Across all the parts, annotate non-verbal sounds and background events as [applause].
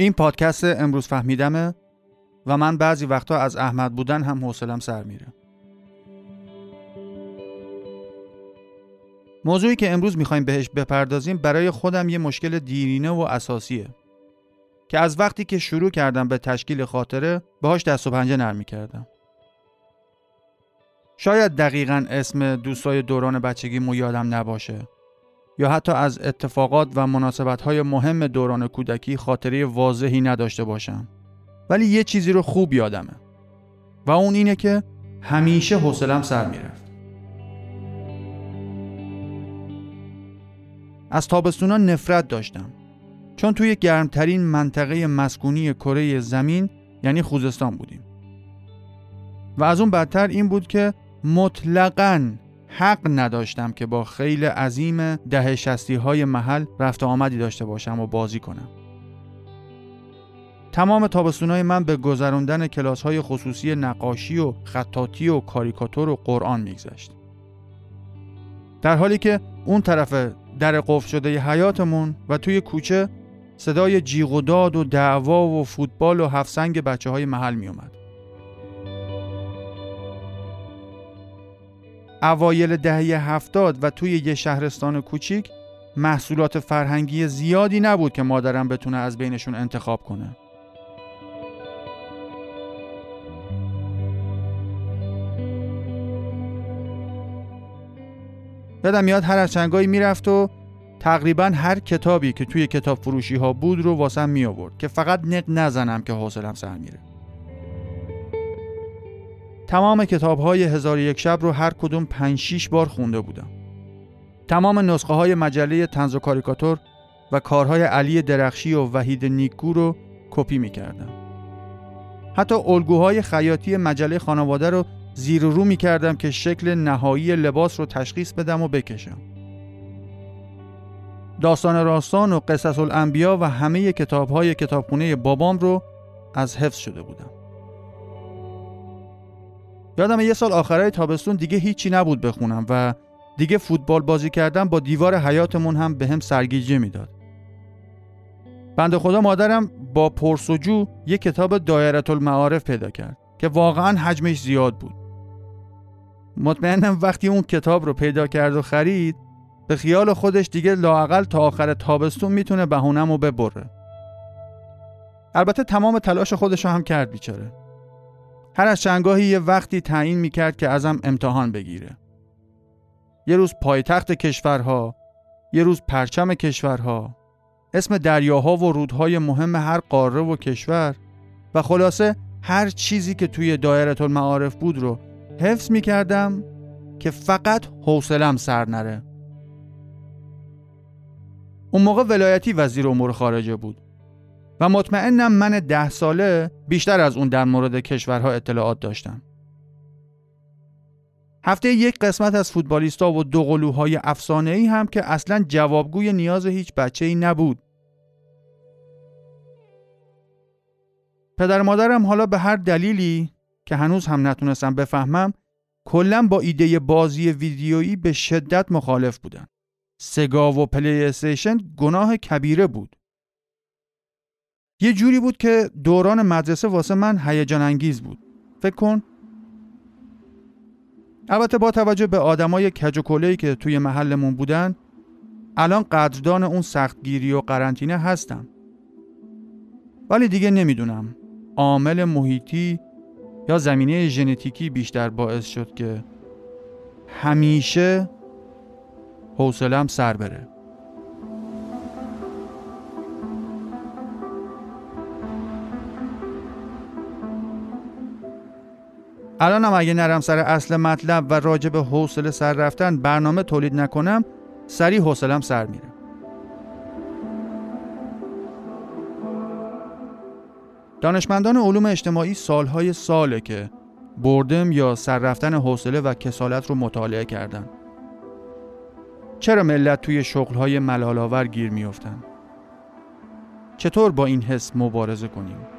این پادکست امروز فهمیدمه و من بعضی وقتا از احمد بودن هم حوصلم سر میره. موضوعی که امروز می‌خوایم بهش بپردازیم برای خودم یه مشکل دیرینه و اساسیه که از وقتی که شروع کردم به تشکیل خاطره باهاش دست و پنجه نرم کردم. شاید دقیقا اسم دوستای دوران بچگی مو یادم نباشه یا حتی از اتفاقات و مناسبت های مهم دوران کودکی خاطره واضحی نداشته باشم. ولی یه چیزی رو خوب یادمه. و اون اینه که همیشه حوصلم سر می‌رفت. از تابستونا نفرت داشتم. چون توی گرمترین منطقه مسکونی کره زمین یعنی خوزستان بودیم. و از اون بدتر این بود که مطلقاً حق نداشتم که با خیلی عظیم ده شستی های محل رفت آمدی داشته باشم و بازی کنم. تمام تابستونای من به گذراندن کلاس های خصوصی نقاشی و خطاطی و کاریکاتور و قرآن میگذشت. در حالی که اون طرف در قفل شده حیاتمون و توی کوچه صدای جیغ و داد و دعوا و فوتبال و هفسنگ بچه های محل می اومد. اوایل دهه هفتاد و توی یه شهرستان کوچیک محصولات فرهنگی زیادی نبود که مادرم بتونه از بینشون انتخاب کنه. یادم میاد هر از چنگایی می‌رفت و تقریبا هر کتابی که توی کتاب فروشی ها بود رو واسم می آورد که فقط نق نزنم که حوصلم سر میره. تمام کتاب های هزار یک شب رو هر کدوم 5 6 بار خونده بودم. تمام نسخه های مجله تنز و کاریکاتور و کارهای علی درخشی و وحید نیکو رو کپی می کردم. حتی الگوهای خیاطی مجله خانواده رو زیر رو می کردم که شکل نهایی لباس رو تشخیص بدم و بکشم. داستان راستان و قصص الانبیا و همه کتاب های کتابخونه بابام رو از حفظ شده بودم. یادم یه سال آخرای تابستون دیگه هیچی نبود بخونم و دیگه فوتبال بازی کردم با دیوار حیاتمون هم به هم سرگیجه می‌داد. بند خدا مادرم با پرسجو یه کتاب دایره المعارف پیدا کرد که واقعا حجمش زیاد بود. مطمئنم وقتی اون کتاب رو پیدا کرد و خرید به خیال خودش دیگه لاقل تا آخر تابستون می‌تونه بهونم و ببره. البته تمام تلاش خودش رو هم کرد بیچاره. هر از چنگاهی یه وقتی تعیین می‌کرد که ازم امتحان بگیره. یه روز پایتخت کشورها، یه روز پرچم کشورها، اسم دریاها و رودهای مهم هر قاره و کشور و خلاصه هر چیزی که توی دایره المعارف بود رو حفظ می‌کردم که فقط حوصلم سر نره. اون موقع ولایتی وزیر امور خارجه بود و مطمئنم من ده ساله بیشتر از اون در مورد کشورها اطلاعات داشتم. هفته یک قسمت از فوتبالیستا و دوقلوهای افسانه ای هم که اصلا جوابگوی نیاز هیچ بچه ای نبود. پدر مادرم حالا به هر دلیلی که هنوز هم نتونستم بفهمم کلا با ایده بازی ویدیویی به شدت مخالف بودن. سگا و پلی استیشن گناه کبیره بود. یه جوری بود که دوران مدرسه واسه من هیجان انگیز بود. فکر کن. البته با توجه به آدمای کج و که توی محلمون بودن الان قدردان اون سختگیری و قرنطینه هستم. ولی دیگه نمی‌دونم عامل محیطی یا زمینه ژنتیکی بیشتر باعث شد که همیشه حوصلم سر بره. الانم اگه نرم سر اصل مطلب و راجع به حوصله سر رفتن برنامه تولید نکنم سریع حوصلم سر میره. دانشمندان علوم اجتماعی سالهای ساله که بردم یا سر رفتن حوصله و کسالت رو مطالعه کردن. چرا ملت توی شغلهای ملالآور گیر میافتن؟ چطور با این حس مبارزه کنیم؟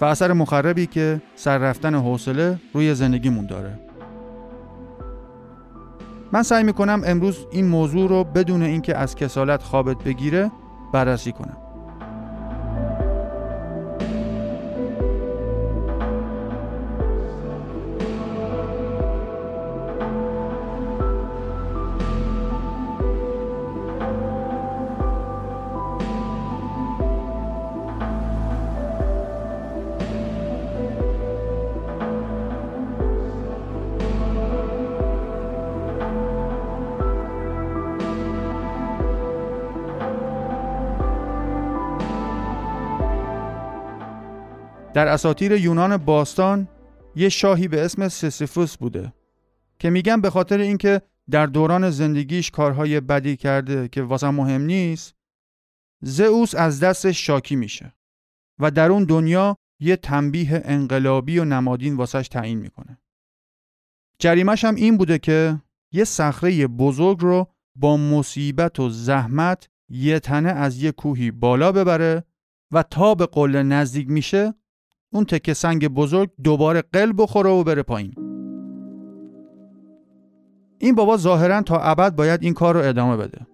و اثر مخربی که سر رفتن حوصله روی زندگیمون داره. من سعی می‌کنم امروز این موضوع رو بدون اینکه از کسالت خوابت بگیره بررسی کنم. در اساطیر یونان باستان یه شاهی به اسم سیسیفوس بوده که میگن به خاطر اینکه در دوران زندگیش کارهای بدی کرده که واسه مهم نیست زئوس از دستش شاکی میشه و در اون دنیا یه تنبیه انقلابی و نمادین واسش تعیین می‌کنه. جریمش هم این بوده که یه صخره بزرگ رو با مصیبت و زحمت یه تنه از یه کوهی بالا ببره و تا به قله نزدیک میشه اون تکه سنگ بزرگ دوباره قل بخوره و بره پایین. این بابا ظاهرا تا ابد باید این کار رو ادامه بده.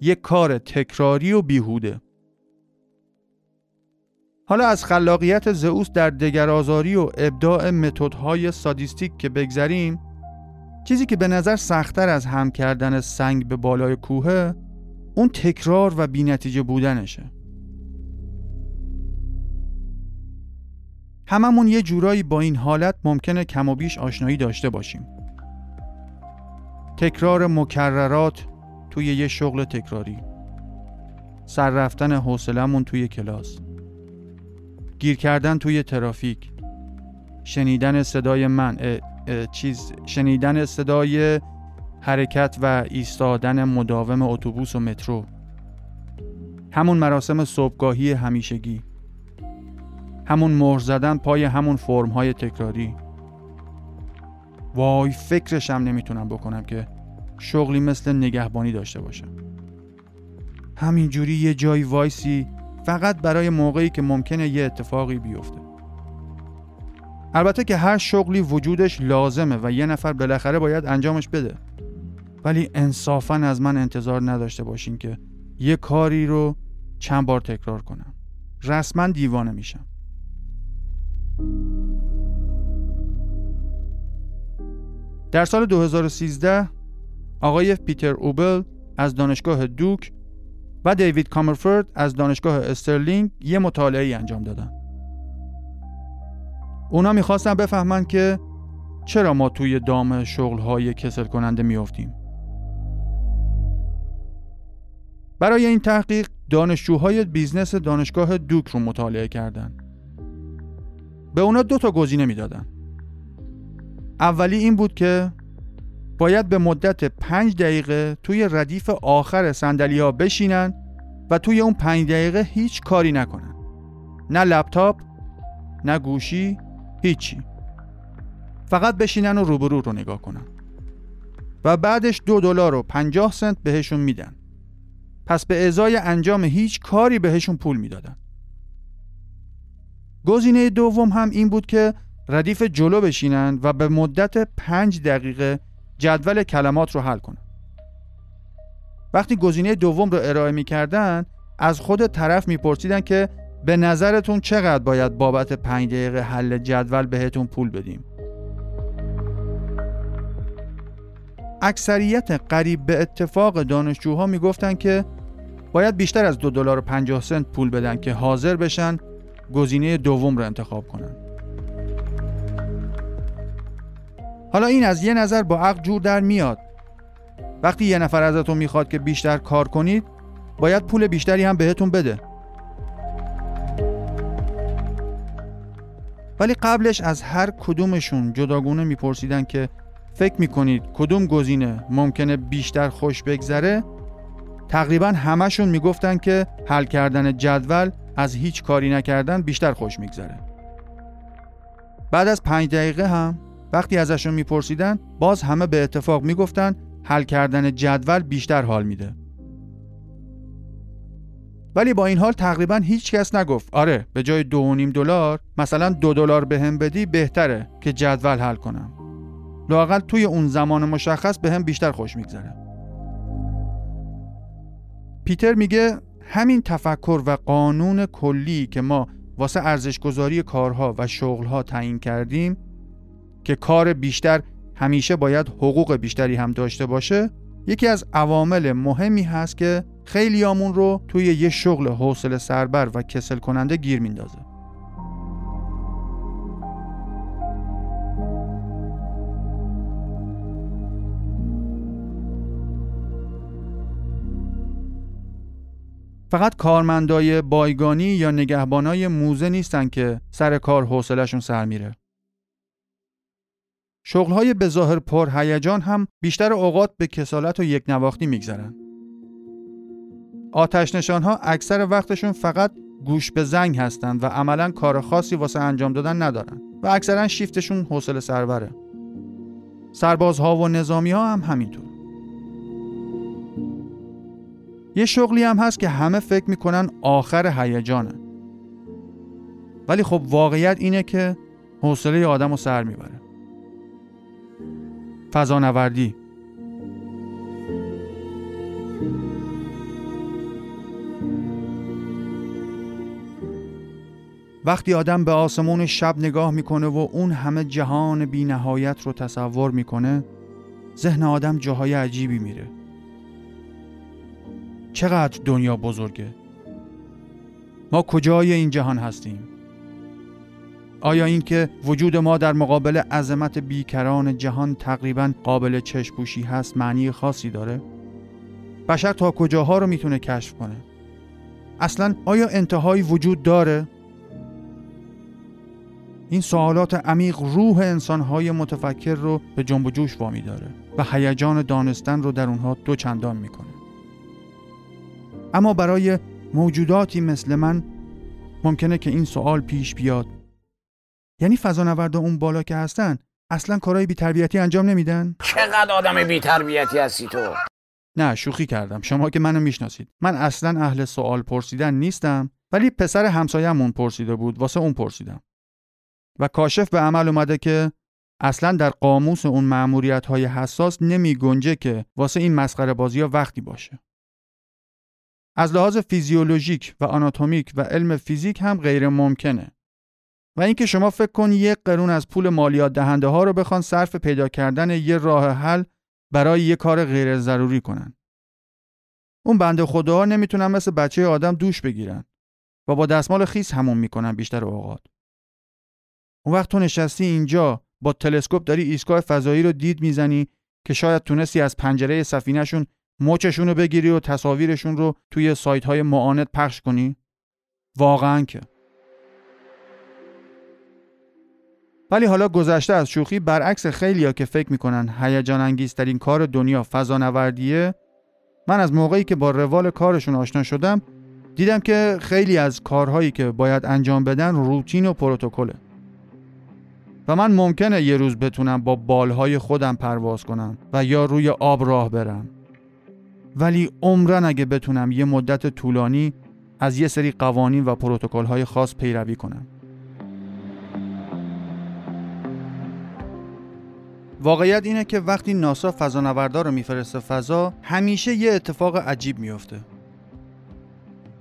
یک کار تکراری و بیهوده. حالا از خلاقیت زئوس در دگرآزاری و ابداع متدهای سادیستیک که بگذریم چیزی که به نظر سختتر از هم کردن سنگ به بالای کوه اون تکرار و بینتیجه بودنشه هممون یه جورایی با این حالت ممکنه کم و بیش آشنایی داشته باشیم. تکرار مکررات توی یه شغل تکراری. سر رفتن حوصلمون توی کلاس. گیر کردن توی ترافیک. شنیدن صدای من چیز شنیدن صدای حرکت و ایستادن مداوم اتوبوس و مترو. همون مراسم صبحگاهی همیشگی. همون مهر زدن پای همون فرم های تکراری. وای فکرشم نمی‌تونم بکنم که شغلی مثل نگهبانی داشته باشم. همینجوری یه جای وایسی فقط برای موقعی که ممکنه یه اتفاقی بیفته. البته که هر شغلی وجودش لازمه و یه نفر بالاخره باید انجامش بده. ولی انصافا از من انتظار نداشته باشین که یه کاری رو چند بار تکرار کنم. رسما دیوانه میشم. در سال 2013 آقای پیتر اوبل از دانشگاه دوک و دیوید کامرفورد از دانشگاه استرلینگ یه مطالعه انجام دادن. اونا می‌خواستن بفهمن که چرا ما توی دام شغلهای کسل کننده میافتیم. برای این تحقیق دانشجوهای business دانشگاه دوک رو مطالعه کردند. به اونا دو تا گزینه می‌دادن. اولی این بود که باید به مدت پنج دقیقه توی ردیف آخر صندلی ها بشینن و توی اون پنج دقیقه هیچ کاری نکنن. نه لپتاپ، نه گوشی، هیچی. فقط بشینن و روبرو رو نگاه کنن. و بعدش دو دلار و پنجاه سنت بهشون میدن. پس به ازای انجام هیچ کاری بهشون پول می‌دادن. گزینه دوم هم این بود که ردیف جلو بشینن و به مدت پنج دقیقه جدول کلمات رو حل کنن. وقتی گزینه دوم رو ارائه می‌کردن از خود طرف میپرسیدن که به نظرتون چقدر باید بابت پنج دقیقه حل جدول بهتون پول بدیم اکثریت قریب به اتفاق دانشجوها می‌گفتن که باید بیشتر از دو دلار و 50 سنت پول بدن که حاضر بشن گزینه دوم رو انتخاب کنن. حالا این از یه نظر با عقل جور در میاد. وقتی یه نفر ازتون می‌خواد که بیشتر کار کنید باید پول بیشتری هم بهتون بده. ولی قبلش از هر کدومشون جداگونه میپرسیدن که فکر می‌کنید کدوم گزینه ممکنه بیشتر خوش بگذره تقریبا همشون می‌گفتن که حل کردن جدول از هیچ کاری نکردن بیشتر خوش میگذره. بعد از پنج دقیقه هم وقتی ازشون میپرسیدن باز همه به اتفاق می‌گفتن حل کردن جدول بیشتر حال میده. ولی با این حال تقریبا هیچ کس نگفت آره به جای دو و نیم دلار مثلا دو دلار به هم بدی بهتره که جدول حل کنم. لاقل توی اون زمان مشخص به هم بیشتر خوش میگذره. پیتر میگه همین تفکر و قانون کلی که ما واسه ارزشگذاری کارها و شغلها تعیین کردیم که کار بیشتر همیشه باید حقوق بیشتری هم داشته باشه یکی از عوامل مهمی هست که خیلیامون رو توی یه شغل حوصله سربر و کسل کننده گیر میندازه. فقط کارمندای بایگانی یا نگهبانای موزه نیستن که سر کار حوصلهشون سر میره. شغلهای به ظاهر پر هیجان هم بیشتر اوقات به کسالت و یک نواختی میگذرن. آتش نشان ها اکثر وقتشون فقط گوش به زنگ هستند و عملا کار خاصی واسه انجام دادن ندارن و اکثرا شیفتشون حوصله سروره. سربازها و نظامی ها هم همینطور. یه شغلی هم هست که همه فکر می‌کنن آخر هیجانه. ولی خب واقعیت اینه که حوصله آدم رو سر می‌بره. فضانوردی وقتی آدم به آسمون شب نگاه می‌کنه و اون همه جهان بی نهایت رو تصور می‌کنه ذهن آدم جاهای عجیبی میره چقدر دنیا بزرگه ما کجای این جهان هستیم آیا اینکه وجود ما در مقابل عظمت بیکران جهان تقریبا قابل چشپوشی هست معنی خاصی داره؟ بشر تا کجاها رو می‌تونه کشف کنه؟ اصلا آیا انتهایی وجود داره؟ این سوالات عمیق روح انسانهای متفکر رو به جنب و جوش وامی داره و هیجان دانستن رو در اونها دو چندان می‌کنه. اما برای موجوداتی مثل من ممکنه که این سوال پیش بیاد. یعنی فضانوردا اون بالا که هستن اصلا کارهای بی‌تربیتی انجام نمیدن؟ چقدر آدم بی‌تربیتی هستی تو؟ نه شوخی کردم. شما که منو می‌شناسید. من اصلا اهل سوال پرسیدن نیستم ولی پسر همسایه‌مون پرسیده بود واسه اون پرسیدم. و کاشف به عمل اومده که اصلا در قاموس اون معمولیت های حساس نمی گنجه که واسه این مسخره بازی ها وقتی باشه. از لحاظ فیزیولوژیک و آناتومیک و علم فیزیک هم غیر ممکنه. و اینکه شما فکر کن یک قرون از پول مالیات دهنده ها رو بخوان صرف پیدا کردن یه راه حل برای یه کار غیر ضروری کنن. اون بنده خداها نمی‌تونن مثل بچه آدم دوش بگیرن و با دستمال خیس همون می‌کنن بیشتر اوقات. اون وقت تو نشستی اینجا با تلسکوپ داری ایستگاه فضایی رو دید می‌زنی که شاید تونستی از پنجره سفینهشون مچشون رو بگیری و تصاویرشون رو توی سایت های معاند پخش کنی؟ واقعا که. ولی حالا گذشته از شوخی برعکس خیلیا که فکر می‌کنن هیجان انگیزترین کار دنیا فضانوردیه من از موقعی که با روال کارشون آشنا شدم دیدم که خیلی از کارهایی که باید انجام بدن روتین و پروتکله. و من ممکنه یه روز بتونم با بالهای خودم پرواز کنم و یا روی آب راه برم. ولی عمرن اگه بتونم یه مدت طولانی از یه سری قوانین و پروتکل های خاص پیروی کنم. واقعیت اینه که وقتی ناسا فضانوردار رو میفرسته فضا همیشه یه اتفاق عجیب میفته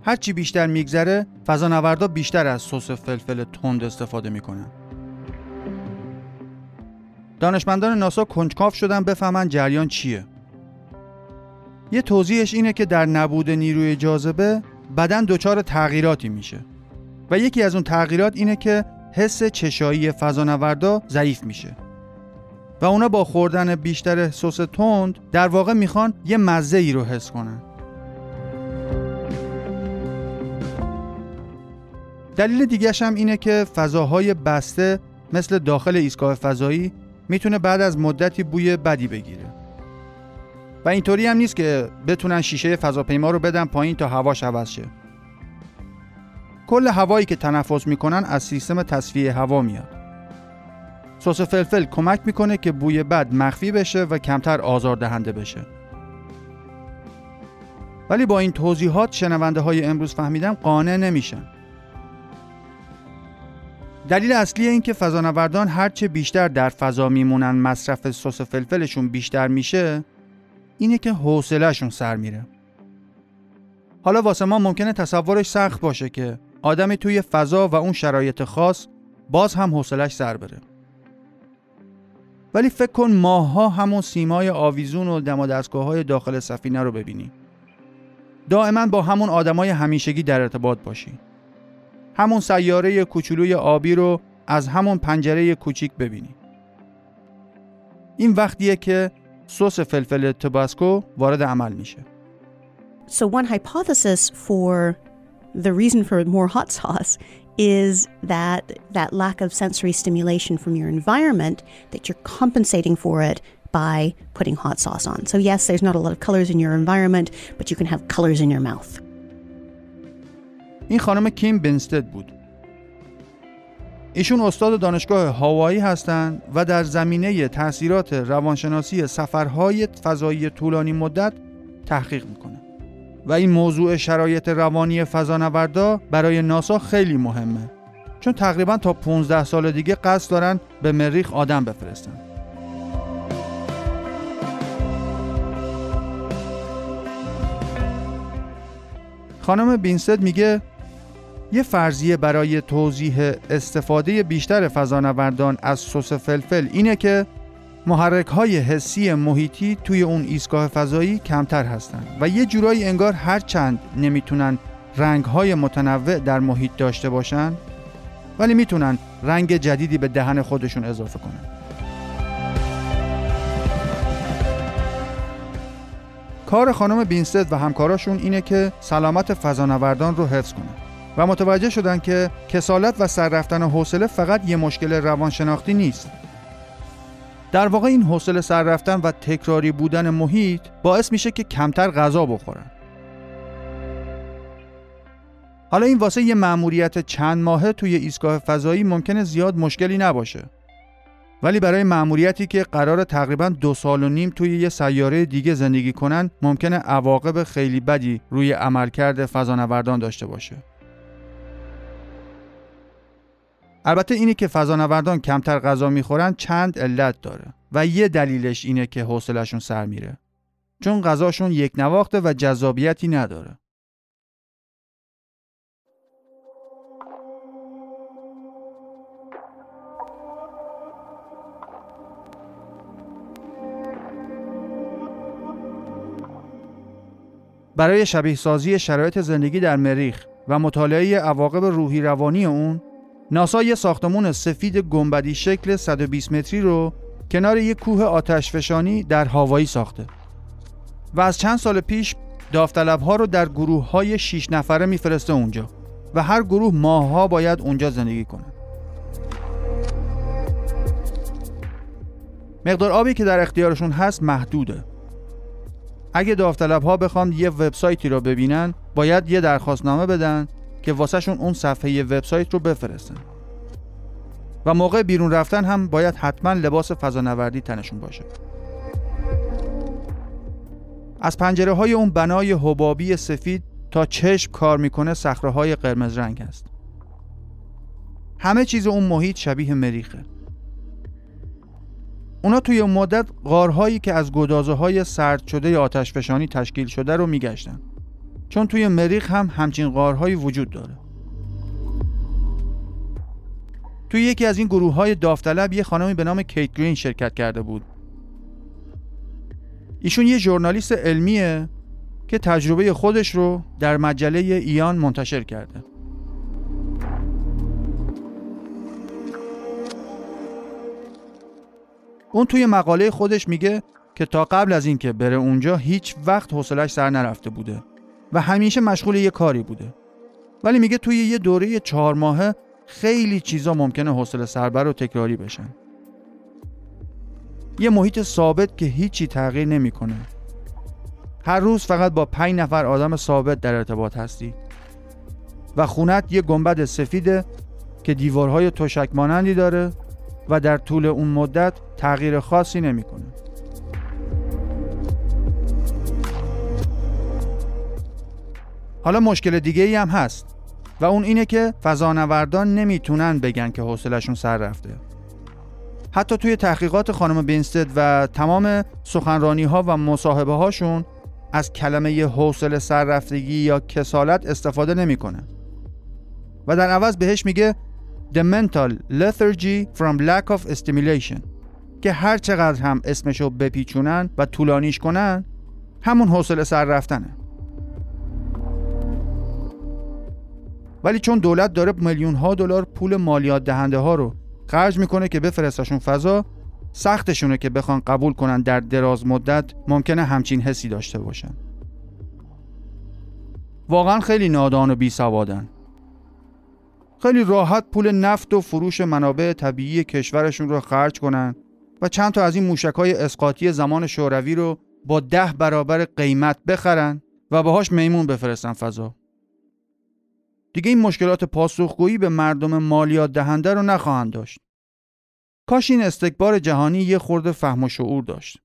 هرچی بیشتر میگذره فضانوردا بیشتر از سس فلفل تند استفاده می‌کنن. دانشمندان ناسا کنجکاف شدن بفهمن جریان چیه. یه توضیحش اینه که در نبود نیروی جاذبه بدن دچار تغییراتی میشه. و یکی از اون تغییرات اینه که حس چشایی فضانوردا ضعیف میشه. و اونا با خوردن بیشتر سس تند در واقع می‌خوان یه مزه ای رو حس کنن. دلیل دیگهش هم اینه که فضاهای بسته مثل داخل ایستگاه فضایی می‌تونه بعد از مدتی بوی بدی بگیره. و اینطوری هم نیست که بتونن شیشه فضاپیما رو بدن پایین تا هواش عوض شه. کل هوایی که تنفس می‌کنن از سیستم تصفیه هوا میاد. سس فلفل کمک می‌کنه که بوی بد مخفی بشه و کمتر آزار دهنده بشه. ولی با این توضیحات شنونده های امروز فهمیدم قانع نمیشن. دلیل اصلی این که فضانوردان هرچه بیشتر در فضا میمونن مصرف سس فلفلشون بیشتر میشه اینه که حوصلهشون سر میره. حالا واسه ما ممکنه تصورش سخت باشه که آدمی توی فضا و اون شرایط خاص باز هم حوصلش سر بره. ولی فکر کن ماها همون سیمای آویزون و دم های داخل سفینه رو ببینی. دائما با همون آدمای همیشگی در ارتباط باشی. همون سیاره کوچولوی آبی رو از همون پنجره کوچیک ببینی. این وقتیه که سس فلفل تباسکو وارد عمل میشه So, one hypothesis for the reason for more hot sauce is that that lack of sensory stimulation from your environment that you're compensating for it by putting hot sauce on. So yes, there's not a lot of colors in your environment, but you can have colors in your mouth. این خانم کیم بنستد بود. ایشون استاد دانشگاه هاوایی هستند و در زمینه تاثیرات روانشناسی سفرهای فضایی طولانی مدت تحقیق می‌کنه. و این موضوع شرایط روانی فضانوردا برای ناسا خیلی مهمه چون تقریبا تا 15 سال دیگه قصد دارن به مریخ آدم بفرستن خانم بینست میگه یه فرضیه برای توضیح استفاده بیشتر فضانوردان از سس فلفل اینه که محرک های حسی محیطی توی اون ایستگاه فضایی کمتر هستند و یه جورایی انگار هر چند نمی‌تونن رنگ های متنوع در محیط داشته باشن ولی می‌تونن رنگ جدیدی به دهن خودشون اضافه کنن. کار خانم بینستد و همکاراشون اینه که سلامت فضانوردان رو حفظ کنن. و متوجه شدن که کسالت و سر رفتن حوصله فقط یه مشکل روانشناختی نیست در واقع این حوصله سر رفتن و تکراری بودن محیط باعث میشه که کمتر غذا بخورن. حالا این واسه یه مأموریت چند ماهه توی ایستگاه فضایی ممکنه زیاد مشکلی نباشه. ولی برای مأموریتی که قرار تقریبا دو سال و نیم توی یه سیاره دیگه زندگی کنن ممکنه عواقب خیلی بدی روی عملکرد فضانوردان داشته باشه. البته اینی که فضانوردان کمتر غذا می‌خورن چند علت داره و یه دلیلش اینه که حوصلهشون سر میره. چون غذاشون یک نواخته و جذابیتی نداره. برای شبیه سازی شرایط زندگی در مریخ و مطالعه عواقب روحی روانی اون ناسا یه ساختمون سفید گنبدی شکل 120 متری رو کنار یک کوه آتش فشانی در هاوایی ساخته. و از چند سال پیش داوطلب ها رو در گروه های 6 نفره میفرسته اونجا و هر گروه ماهها باید اونجا زندگی کنه. مقدار آبی که در اختیارشون هست محدوده. اگه داوطلب ها بخوان یه وبسایتی رو ببینن باید یه درخواستنامه بدن که واسهشون اون صفحه وبسایت رو بفرستن. و موقع بیرون رفتن هم باید حتما لباس فضانوردی تنشون باشه. از پنجره های اون بنای حبابی سفید تا چشم کار می‌کنه صخره های قرمز رنگ است. همه چیز اون محیط شبیه مریخه. اونا توی اون مدت غارهایی که از گدازه های سرد شده آتش فشانی تشکیل شده رو میگشتن. چون توی مریخ هم همچین غارهایی وجود داره. توی یکی از این گروه های داوطلب یه خانمی به نام کیت گرین شرکت کرده بود. ایشون یه ژورنالیست علمیه که تجربه خودش رو در مجله ایان منتشر کرده. اون توی مقاله خودش میگه که تا قبل از اینکه بره اونجا هیچ وقت حوصلش سر نرفته بوده. و همیشه مشغول یه کاری بوده. ولی میگه توی یه دوره چهار ماهه خیلی چیزا ممکنه حوصله سربر و تکراری بشن. یه محیط ثابت که هیچی تغییر نمی‌کنه. هر روز فقط با پنج نفر آدم ثابت در ارتباط هستی. و خونت یه گنبد سفیده که دیوارهای تشک مانندی داره و در طول اون مدت تغییر خاصی نمی‌کنه. حالا مشکل دیگه ای هم هست و اون اینه که فضانوردان نمی‌تونن بگن که حوصلشون سر رفته. حتی توی تحقیقات خانم بینستد و تمام سخنرانی ها و مصاحبه هاشون از کلمه حوصله سر رفتگی یا کسالت استفاده نمی‌کنه. و در عوض بهش میگه The mental lethargy from lack of stimulation که هر چقدر هم اسمشو بپیچونن و طولانیش کنن همون حوصله سر رفتنه. ولی چون دولت داره میلیون ها دلار پول مالیات دهنده ها رو خرج می‌کنه که بفرستشون فضا سختشونه که بخوان قبول کنن در دراز مدت ممکنه همچین حسی داشته باشن واقعا خیلی نادان و بی سوادن. خیلی راحت پول نفت و فروش منابع طبیعی کشورشون رو خرج کنن و چند تا از این موشکای اسقاطی زمان شوروی رو با ده برابر قیمت بخرن و باهاش میمون بفرستن فضا. دیگه این مشکلات پاسخگویی به مردم مالیات دهنده رو نخواهند داشت. کاش این استکبار جهانی یه خورده فهم و شعور داشت.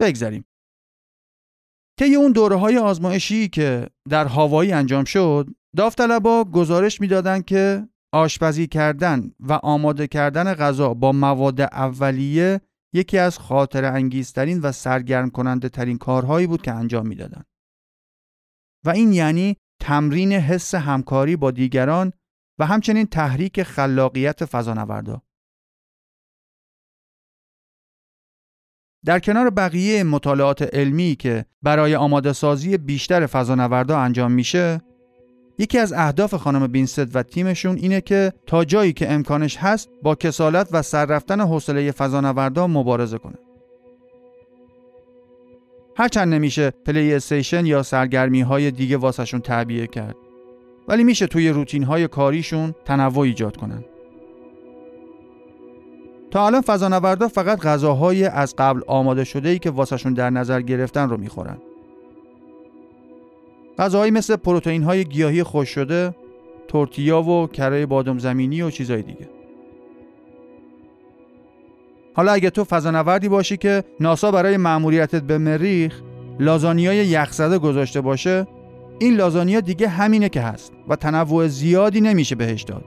بگذریم. طی اون دوره های آزمایشی که در هاوایی انجام شد، داوطلبا گزارش می‌دادند که آشپزی کردن و آماده کردن غذا با مواد اولیه یکی از خاطر انگیزترین و سرگرم کننده ترین کارهایی بود که انجام می‌دادند. و این یعنی تمرین حس همکاری با دیگران و همچنین تحریک خلاقیت فضانوردا. در کنار بقیه مطالعات علمی که برای آماده سازی بیشتر فضانوردا انجام میشه، یکی از اهداف خانم بینست و تیمشون اینه که تا جایی که امکانش هست با کسالت و سر رفتن حوصله فضانوردا مبارزه کنه. هرچند نمیشه پلی استیشن یا سرگرمی های دیگه واسهشون تعبیه کرد. ولی میشه توی روتین های کاریشون تنوع ایجاد کنن. تا الان فضانوردا فقط غذاهای از قبل آماده شده ای که واسهشون در نظر گرفتن رو می‌خورن. غذاهایی مثل پروتئین های گیاهی خوش شده تورتیا و کره بادم زمینی و چیزای دیگه. حالا اگه تو فضانوردی باشی که ناسا برای مأموریتت به مریخ لازانیای یخزده گذاشته باشه این لازانیا دیگه همینه که هست و تنوع زیادی نمیشه بهش داد.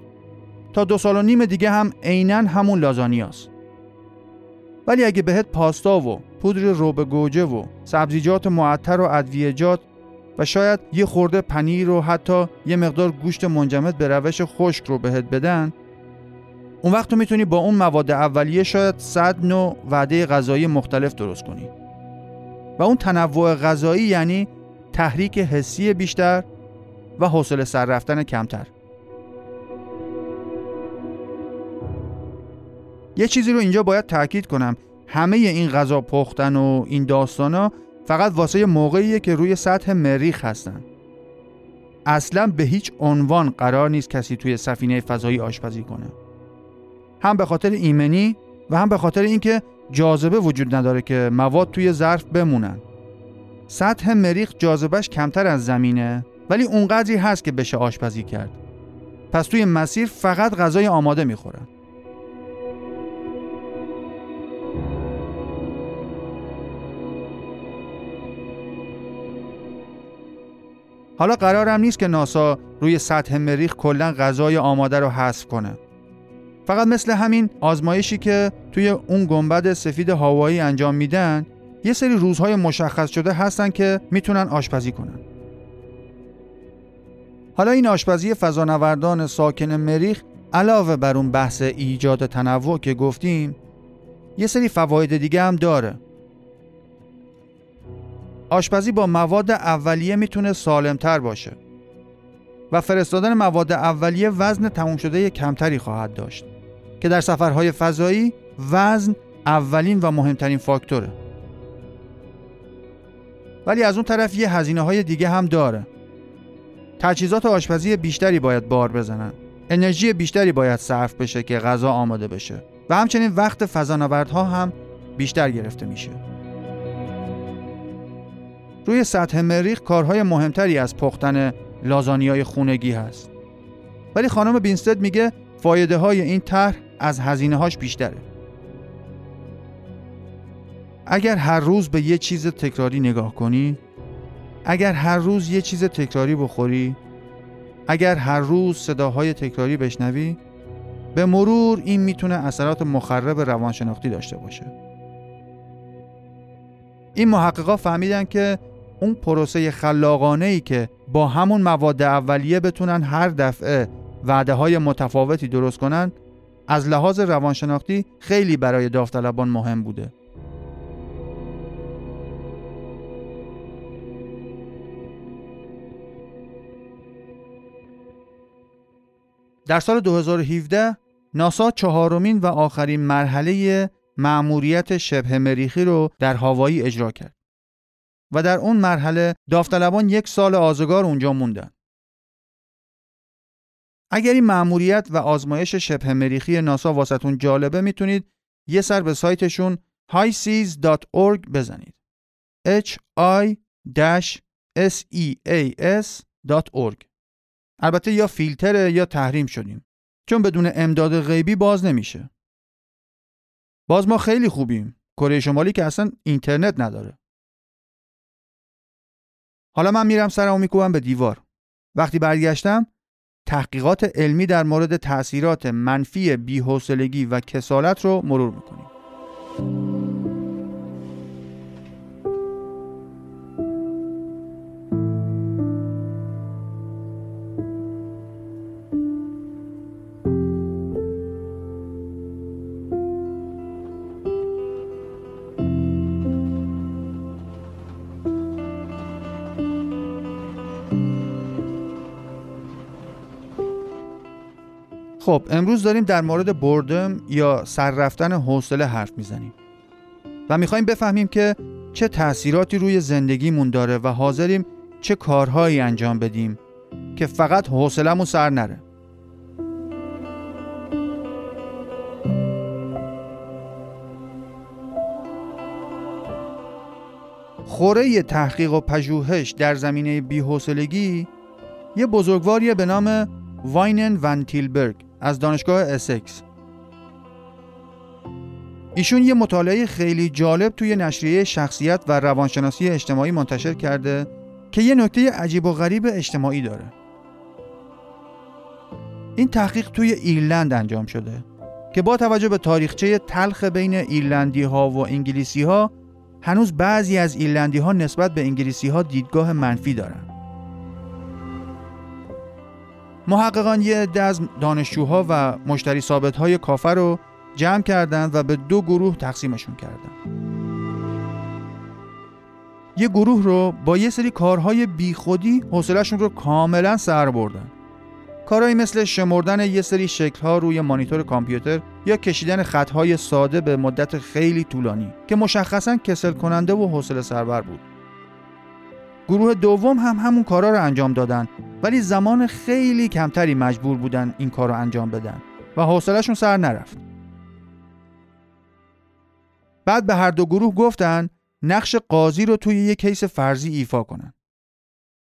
تا دو سال و نیم دیگه هم عینا همون لازانیاست. ولی اگه بهت پاستا و پودر روب گوجه و سبزیجات معطر و ادویجات و شاید یه خورده پنیر و حتی یه مقدار گوشت منجمد به روش خشک رو بهت بدن اون وقت تو می‌تونی با اون مواد اولیه شاید صد نوع وعده غذایی مختلف درست کنی. و اون تنوع غذایی یعنی تحریک حسی بیشتر و حوصله سر رفتن کمتر. یه چیزی رو اینجا باید تاکید کنم. همه این غذا پختن و این داستانا فقط واسه موقعیه که روی سطح مریخ هستن. اصلا به هیچ عنوان قرار نیست کسی توی سفینه فضایی آشپزی کنه. هم به خاطر ایمنی و هم به خاطر اینکه جاذبه وجود نداره که مواد توی ظرف بمونن. سطح مریخ جاذبهش کمتر از زمینه ولی اونقدری هست که بشه آشپزی کرد. پس توی مسیر فقط غذای آماده می‌خورن. حالا قرارم نیست که ناسا روی سطح مریخ کلا غذای آماده رو حذف کنه. فقط مثل همین آزمایشی که توی اون گنبد سفید هوایی انجام میدن یه سری روزهای مشخص شده هستن که می‌تونن آشپزی کنن. حالا این آشپزی فضانوردان ساکن مریخ علاوه بر اون بحث ایجاد تنوع که گفتیم یه سری فواید دیگه هم داره. آشپزی با مواد اولیه می‌تونه سالمتر باشه و فرستادن مواد اولیه وزن تموم شده کمتری خواهد داشت. که در سفرهای فضایی وزن اولین و مهمترین فاکتوره. ولی از اون طرف یه هزینه های دیگه هم داره. تجهیزات آشپزی بیشتری باید بار بزنن. انرژی بیشتری باید صرف بشه که غذا آماده بشه. و همچنین وقت فضانوردها هم بیشتر گرفته میشه. روی سطح مریخ کارهای مهمتری از پختن لازانیای خونگی هست. ولی خانم بینستد میگه فایده های این طرح از هزینه هاش بیشتره. اگر هر روز به یه چیز تکراری نگاه کنی اگر هر روز یه چیز تکراری بخوری اگر هر روز صداهای تکراری بشنوی به مرور این می‌تونه اثرات مخرب روانشناختی داشته باشه. این محققا فهمیدن که اون پروسه خلاقانه ای که با همون مواد اولیه بتونن هر دفعه وعده های متفاوتی درست کنن از لحاظ روانشناختی خیلی برای داوطلبان مهم بوده در سال 2017 ناسا چهارمین و آخرین مرحله مأموریت شبه مریخی رو در هاوایی اجرا کرد. و در اون مرحله داوطلبان یک سال آزگار اونجا موندن. اگر این مأموریت و آزمایش شبه مریخی ناسا واسطون جالبه می‌تونید یه سر به سایتشون highseas.org بزنید. h i s e a s.org البته یا فیلتره یا تحریم شدیم چون بدون امداد غیبی باز نمیشه. باز ما خیلی خوبیم. کره شمالی که اصلا اینترنت نداره. حالا من میرم سرمو میکوبم به دیوار. وقتی برگشتم تحقیقات علمی در مورد تاثیرات منفی بی‌حوصلگی و کسالت رو مرور می‌کنیم. خب امروز داریم در مورد بردم یا سر رفتن حوصله حرف می‌زنیم و می‌خوایم بفهمیم که چه تأثیراتی روی زندگیمون داره و حاضریم چه کارهایی انجام بدیم که فقط حوصلمون سر نره. خوره تحقیق و پژوهش در زمینه بیحوصلگی یه بزرگواریه به نام واینن ونتیلبرگ از دانشگاه اسکس. ایشون یه مطالعه خیلی جالب توی نشریه شخصیت و روانشناسی اجتماعی منتشر کرده که یه نکته عجیب و غریب اجتماعی داره. این تحقیق توی ایرلند انجام شده که با توجه به تاریخچه تلخ بین ایرلندی ها و انگلیسی ها هنوز بعضی از ایرلندی ها نسبت به انگلیسی ها دیدگاه منفی دارن. محققان یه عده از دانشجوها و مشتری ثابت های کافر رو جمع کردند و به دو گروه تقسیمشون کردن یه گروه رو با یه سری کارهای بیخودی حوصلهشون رو کاملا سر بردن. کارهایی مثل شمردن یه سری شکلها روی مانیتور کامپیوتر یا کشیدن خطهای ساده به مدت خیلی طولانی که مشخصا کسل کننده و حوصله سربر بود. گروه دوم هم همون کارا رو انجام دادن ولی زمان خیلی کمتری مجبور بودن این کار رو انجام بدن و حوصلهشون سر نرفت. بعد به هر دو گروه گفتن نقش قاضی رو توی یه case فرضی ایفا کنن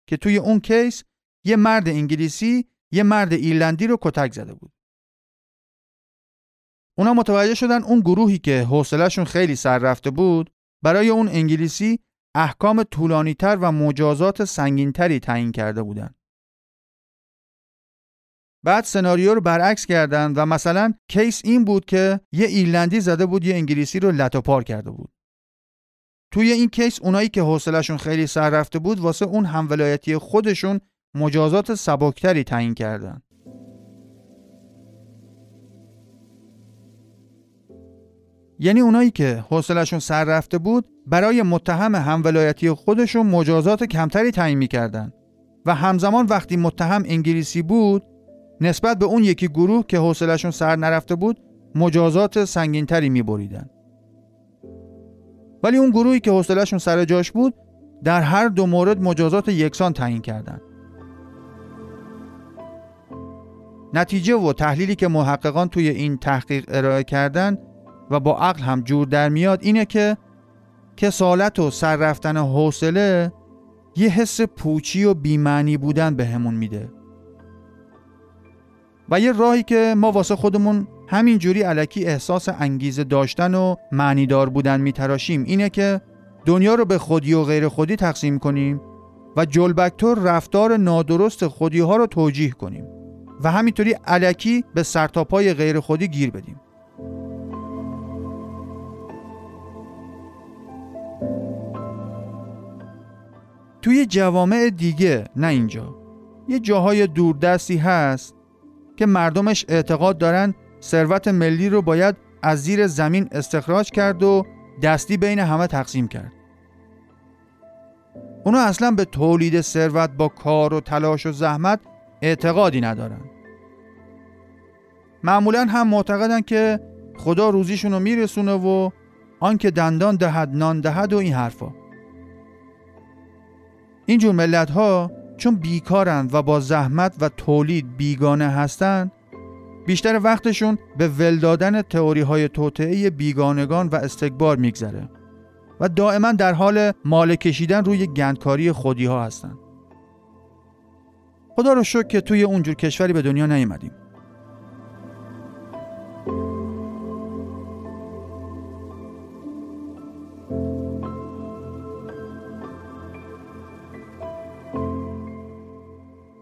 که توی اون case یه مرد انگلیسی یه مرد ایرلندی رو کتک زده بود. اونا متوجه شدن اون گروهی که حوصلهشون خیلی سر رفته بود برای اون انگلیسی احکام طولانیتر و مجازات سنگینتری تعیین کرده بودند. بعد سناریو رو برعکس کردن و مثلا case این بود که یه ایرلندی زده بود یه انگلیسی رو لت و پار کرده بود. توی این case اونایی که حوصلهشون خیلی سر رفته بود واسه اون همولایتی خودشون مجازات سبکتری تعیین کردن. یعنی اونایی که حوصلهشون سر رفته بود برای متهم همولایتی خودشون مجازات کمتری تعیین می‌کردن و همزمان وقتی متهم انگلیسی بود نسبت به اون یکی گروه که حوصلهشون سر نرفته بود مجازات سنگینتری میبریدن ولی اون گروهی که حوصلهشون سر جاش بود در هر دو مورد مجازات یکسان تعیین کردند. نتیجه و تحلیلی که محققان توی این تحقیق ارائه کردن و با عقل هم جور در میاد اینه که کسالت و سر رفتن حوصله یه حس پوچی و بیمعنی بودن به همون میده. و یه راهی که ما واسه خودمون همین جوری علکی احساس انگیزه داشتن و معنیدار بودن میتراشیم. اینه که دنیا رو به خودی و غیر خودی تقسیم کنیم و جلبکتور رفتار نادرست خودی ها رو توجیه کنیم و همینطوری علکی به سرتاپای غیر خودی گیر بدیم. توی جوامع دیگه نه اینجا. یه جاهای دوردستی هست که مردمش اعتقاد دارن ثروت ملی رو باید از زیر زمین استخراج کرد و دستی بین همه تقسیم کرد. اونا اصلا به تولید ثروت با کار و تلاش و زحمت اعتقادی ندارن. معمولا هم معتقدن که خدا روزیشون رو میرسونه و آنکه دندان دهد نان دهد و این حرفا. اینجور ملت ها چون بیکارند و با زحمت و تولید بیگانه هستند بیشتر وقتشون به ول دادن تئوری های توطعه بیگانگان و استکبار میگذره و دائما در حال مال کشیدن روی گندکاری خودی ها هستند. خدا رو شکر که توی اونجور کشوری به دنیا نیومدیم.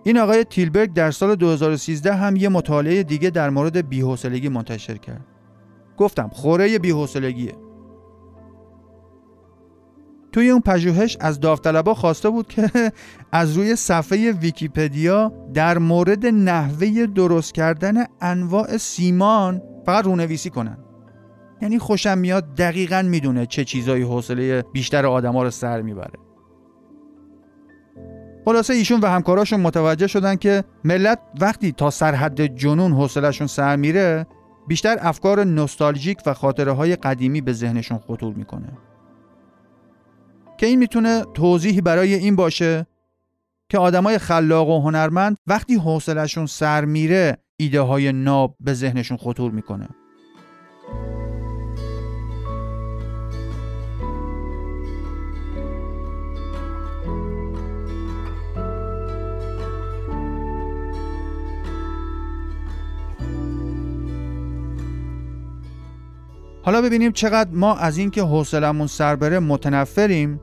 این آقای تیلبرگ در سال 2013 هم یه مطالعه دیگه در مورد بی‌حوصلگی منتشر کرد. گفتم خوره بی‌حوصلگیه. توی اون پژوهش از داوطلبا خواسته بود که [laughs] از روی صفحه ویکیپدیا در مورد نحوه درست کردن انواع سیمان فقط رونویسی کنن. یعنی خوشم میاد دقیقا می‌دونه چه چیزایی حوصله بیشتر آدما رو سر می‌بره. خلاصه ایشون و همکاراشون متوجه شدن که ملت وقتی تا سرحد جنون حوصلهشون سر میره بیشتر افکار نوستالژیک و خاطره های قدیمی به ذهنشون خطور می‌کنه. که این می‌تونه توضیحی برای این باشه که آدمای خلاق و هنرمند وقتی حوصلهشون سر میره ایده های ناب به ذهنشون خطور می‌کنه. حالا ببینیم چقدر ما از اینکه حوصلمون سر بره متنفریم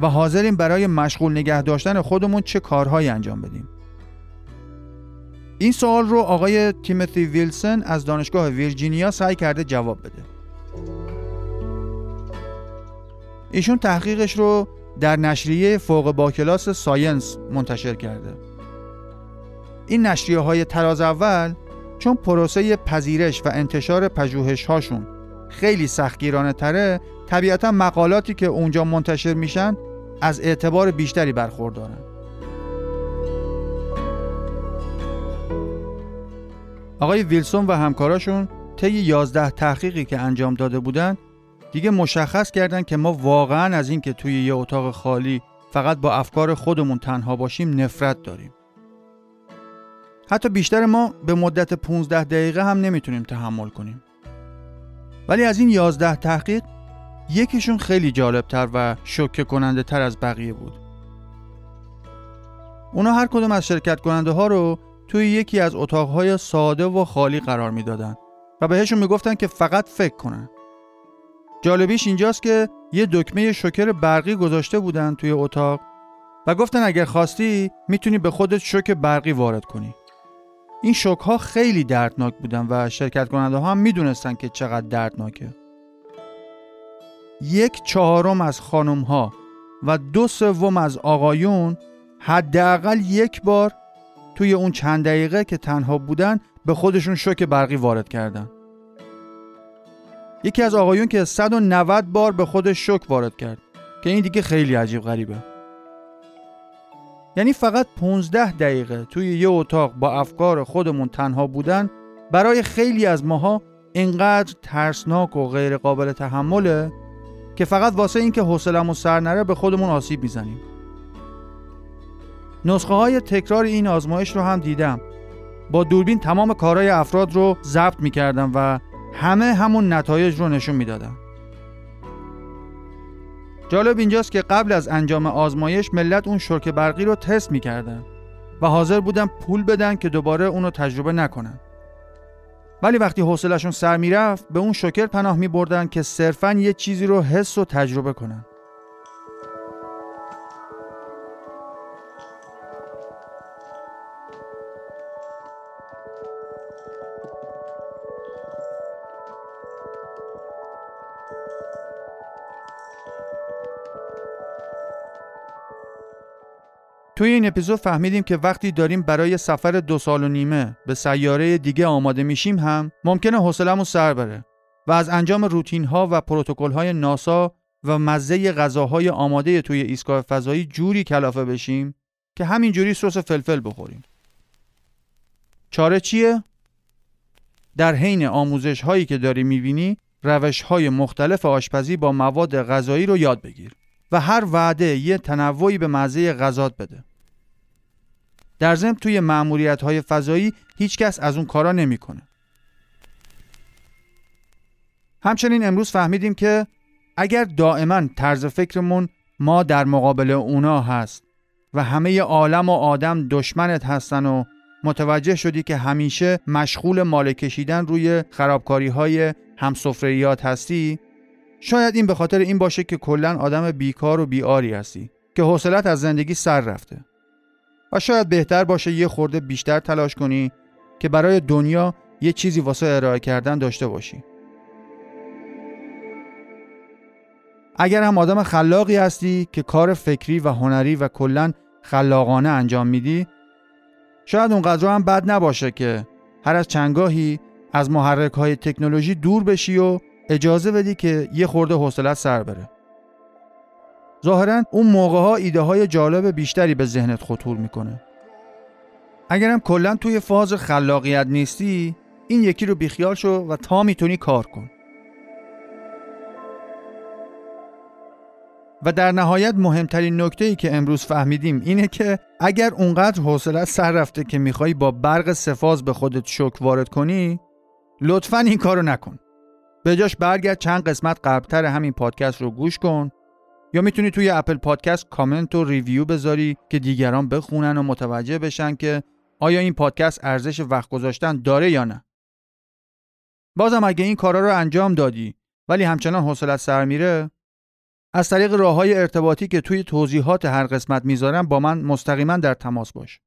و حاضریم برای مشغول نگه داشتن خودمون چه کارهایی انجام بدیم. این سوال رو آقای تیموتی ویلسون از دانشگاه ویرجینیا سعی کرده جواب بده. ایشون تحقیقش رو در نشریه فوق با کلاس ساینس منتشر کرده. این نشریه های تراز اول چون پروسه پذیرش و انتشار پژوهش هاشون خیلی سختگیرانه تره طبیعتا مقالاتی که اونجا منتشر میشن از اعتبار بیشتری برخوردارن آقای ویلسون و همکاراشون طی 11 تحقیقی که انجام داده بودن دیگه مشخص کردن که ما واقعا از اینکه توی یه اتاق خالی فقط با افکار خودمون تنها باشیم نفرت داریم. حتی بیشتر ما به مدت 15 دقیقه هم نمی‌تونیم تحمل کنیم. ولی از این 11 تحقیق یکیشون خیلی جالبتر و شوکه کننده تر از بقیه بود. اونا هر کدوم از شرکت کننده ها رو توی یکی از اتاقهای ساده و خالی قرار می‌دادن و بهشون می‌گفتن که فقط فکر کنن. جالبیش اینجاست که یه دکمه شوکر برقی گذاشته بودن توی اتاق و گفتن اگر خواستی می‌تونی به خودت شوک برقی وارد کنی. این شوک ها خیلی دردناک بودن و شرکت کننده ها هم می‌دونستن که چقدر دردناکه. یک چهارم از خانم ها و دو سوم از آقایون حداقل یک بار توی اون چند دقیقه که تنها بودن به خودشون شوک برقی وارد کردن. یکی از آقایون که 190 بار به خودش شوک وارد کرد که این دیگه خیلی عجیب غریبه. یعنی فقط 15 دقیقه توی یه اتاق با افکار خودمون تنها بودن برای خیلی از ماها اینقدر ترسناک و غیر قابل تحمله که فقط واسه اینکه حوصلمون سر نره به خودمون آسیب می‌زنیم. نسخه های تکرار این آزمایش رو هم دیدم. با دوربین تمام کارهای افراد رو ضبط می‌کردم و همه همون نتایج رو نشون می‌دادم. جالب اینجاست که قبل از انجام آزمایش ملت اون شرک برقی رو تست می‌کردن و حاضر بودن پول بدن که دوباره اونو تجربه نکنن. ولی وقتی حوصلشون سر می‌رفت به اون شکر پناه می بردن که صرفا یه چیزی رو حس و تجربه کنن. توی این اپیزود فهمیدیم که وقتی داریم برای سفر دو سال و نیمه به سیاره دیگه آماده میشیم هم ممکنه حوصلمون سر بره و از انجام روتین ها و پروتکل های ناسا و مزه غذاهای آماده توی ایستگاه فضایی جوری کلافه بشیم که همینجوری سس فلفل بخوریم. چاره چیه؟ در حین آموزش هایی که داری می‌بینی روش های مختلف آشپزی با مواد غذایی رو یاد بگیر. و هر وعده یه تنوعی به مزه غذات بده. در ضمن توی معمولیت های فضایی هیچکس از اون کارا نمی‌کنه. همچنین امروز فهمیدیم که اگر دائما طرز فکرمون ما در مقابل اونا هست و همه عالم و آدم دشمنت هستن و متوجه شدی که همیشه مشغول مال کشیدن روی خرابکاری های همسفریات هستی شاید این به خاطر این باشه که کلا آدم بیکار و بیاری هستی که حوصلت از زندگی سر رفته و شاید بهتر باشه یه خورده بیشتر تلاش کنی که برای دنیا یه چیزی واسه ارائه کردن داشته باشی. اگر هم آدم خلاقی هستی که کار فکری و هنری و کلا خلاقانه انجام میدی شاید اونقدر هم بد نباشه که هر از چنگاهی از محرک های تکنولوژی دور بشی و اجازه بدی که یه خورده حوصلت سر بره. ظاهرا اون موقع ها ایده های جالب بیشتری به ذهنت خطور می‌کنه. اگرم کلا توی فاز خلاقیت نیستی این یکی رو بیخیال شو و تا می‌تونی کار کن. و در نهایت مهمترین نکته ای که امروز فهمیدیم اینه که اگر اونقدر حوصلت سر رفته که می‌خوای با برق سفاز به خودت شک وارد کنی لطفا این کارو نکن. به جاش برگرد چند قسمت قبلتر همین پادکست رو گوش کن یا می‌تونی توی اپل پادکست کامنت و ریویو بذاری که دیگران بخونن و متوجه بشن که آیا این پادکست ارزش وقت گذاشتن داره یا نه بازم اگه این کارا رو انجام دادی ولی همچنان حوصلت سر میره از طریق راه های ارتباطی که توی توضیحات هر قسمت می‌ذارم با من مستقیما در تماس باش.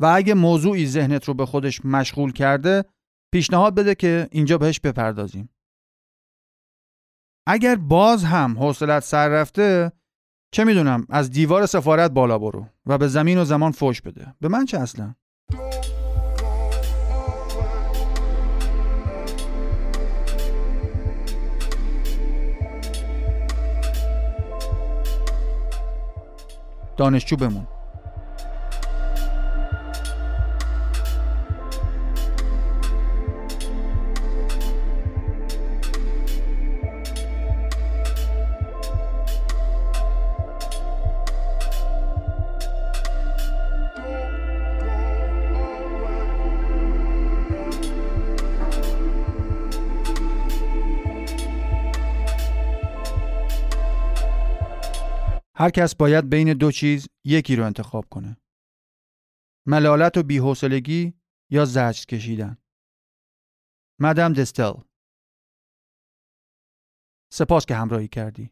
و اگه موضوعی ذهنت رو به خودش مشغول کرده پیشنهاد بده که اینجا بهش بپردازیم. اگر باز هم حوصلت سر رفته چه می‌دونم از دیوار سفارت بالا برو و به زمین و زمان فوش بده. به من چه اصلا؟ دانشجو بمون هر کس باید بین دو چیز یکی رو انتخاب کنه. ملالت و بیحوصلگی یا زجر کشیدن. مدام دستل سپاس که همراهی کردی.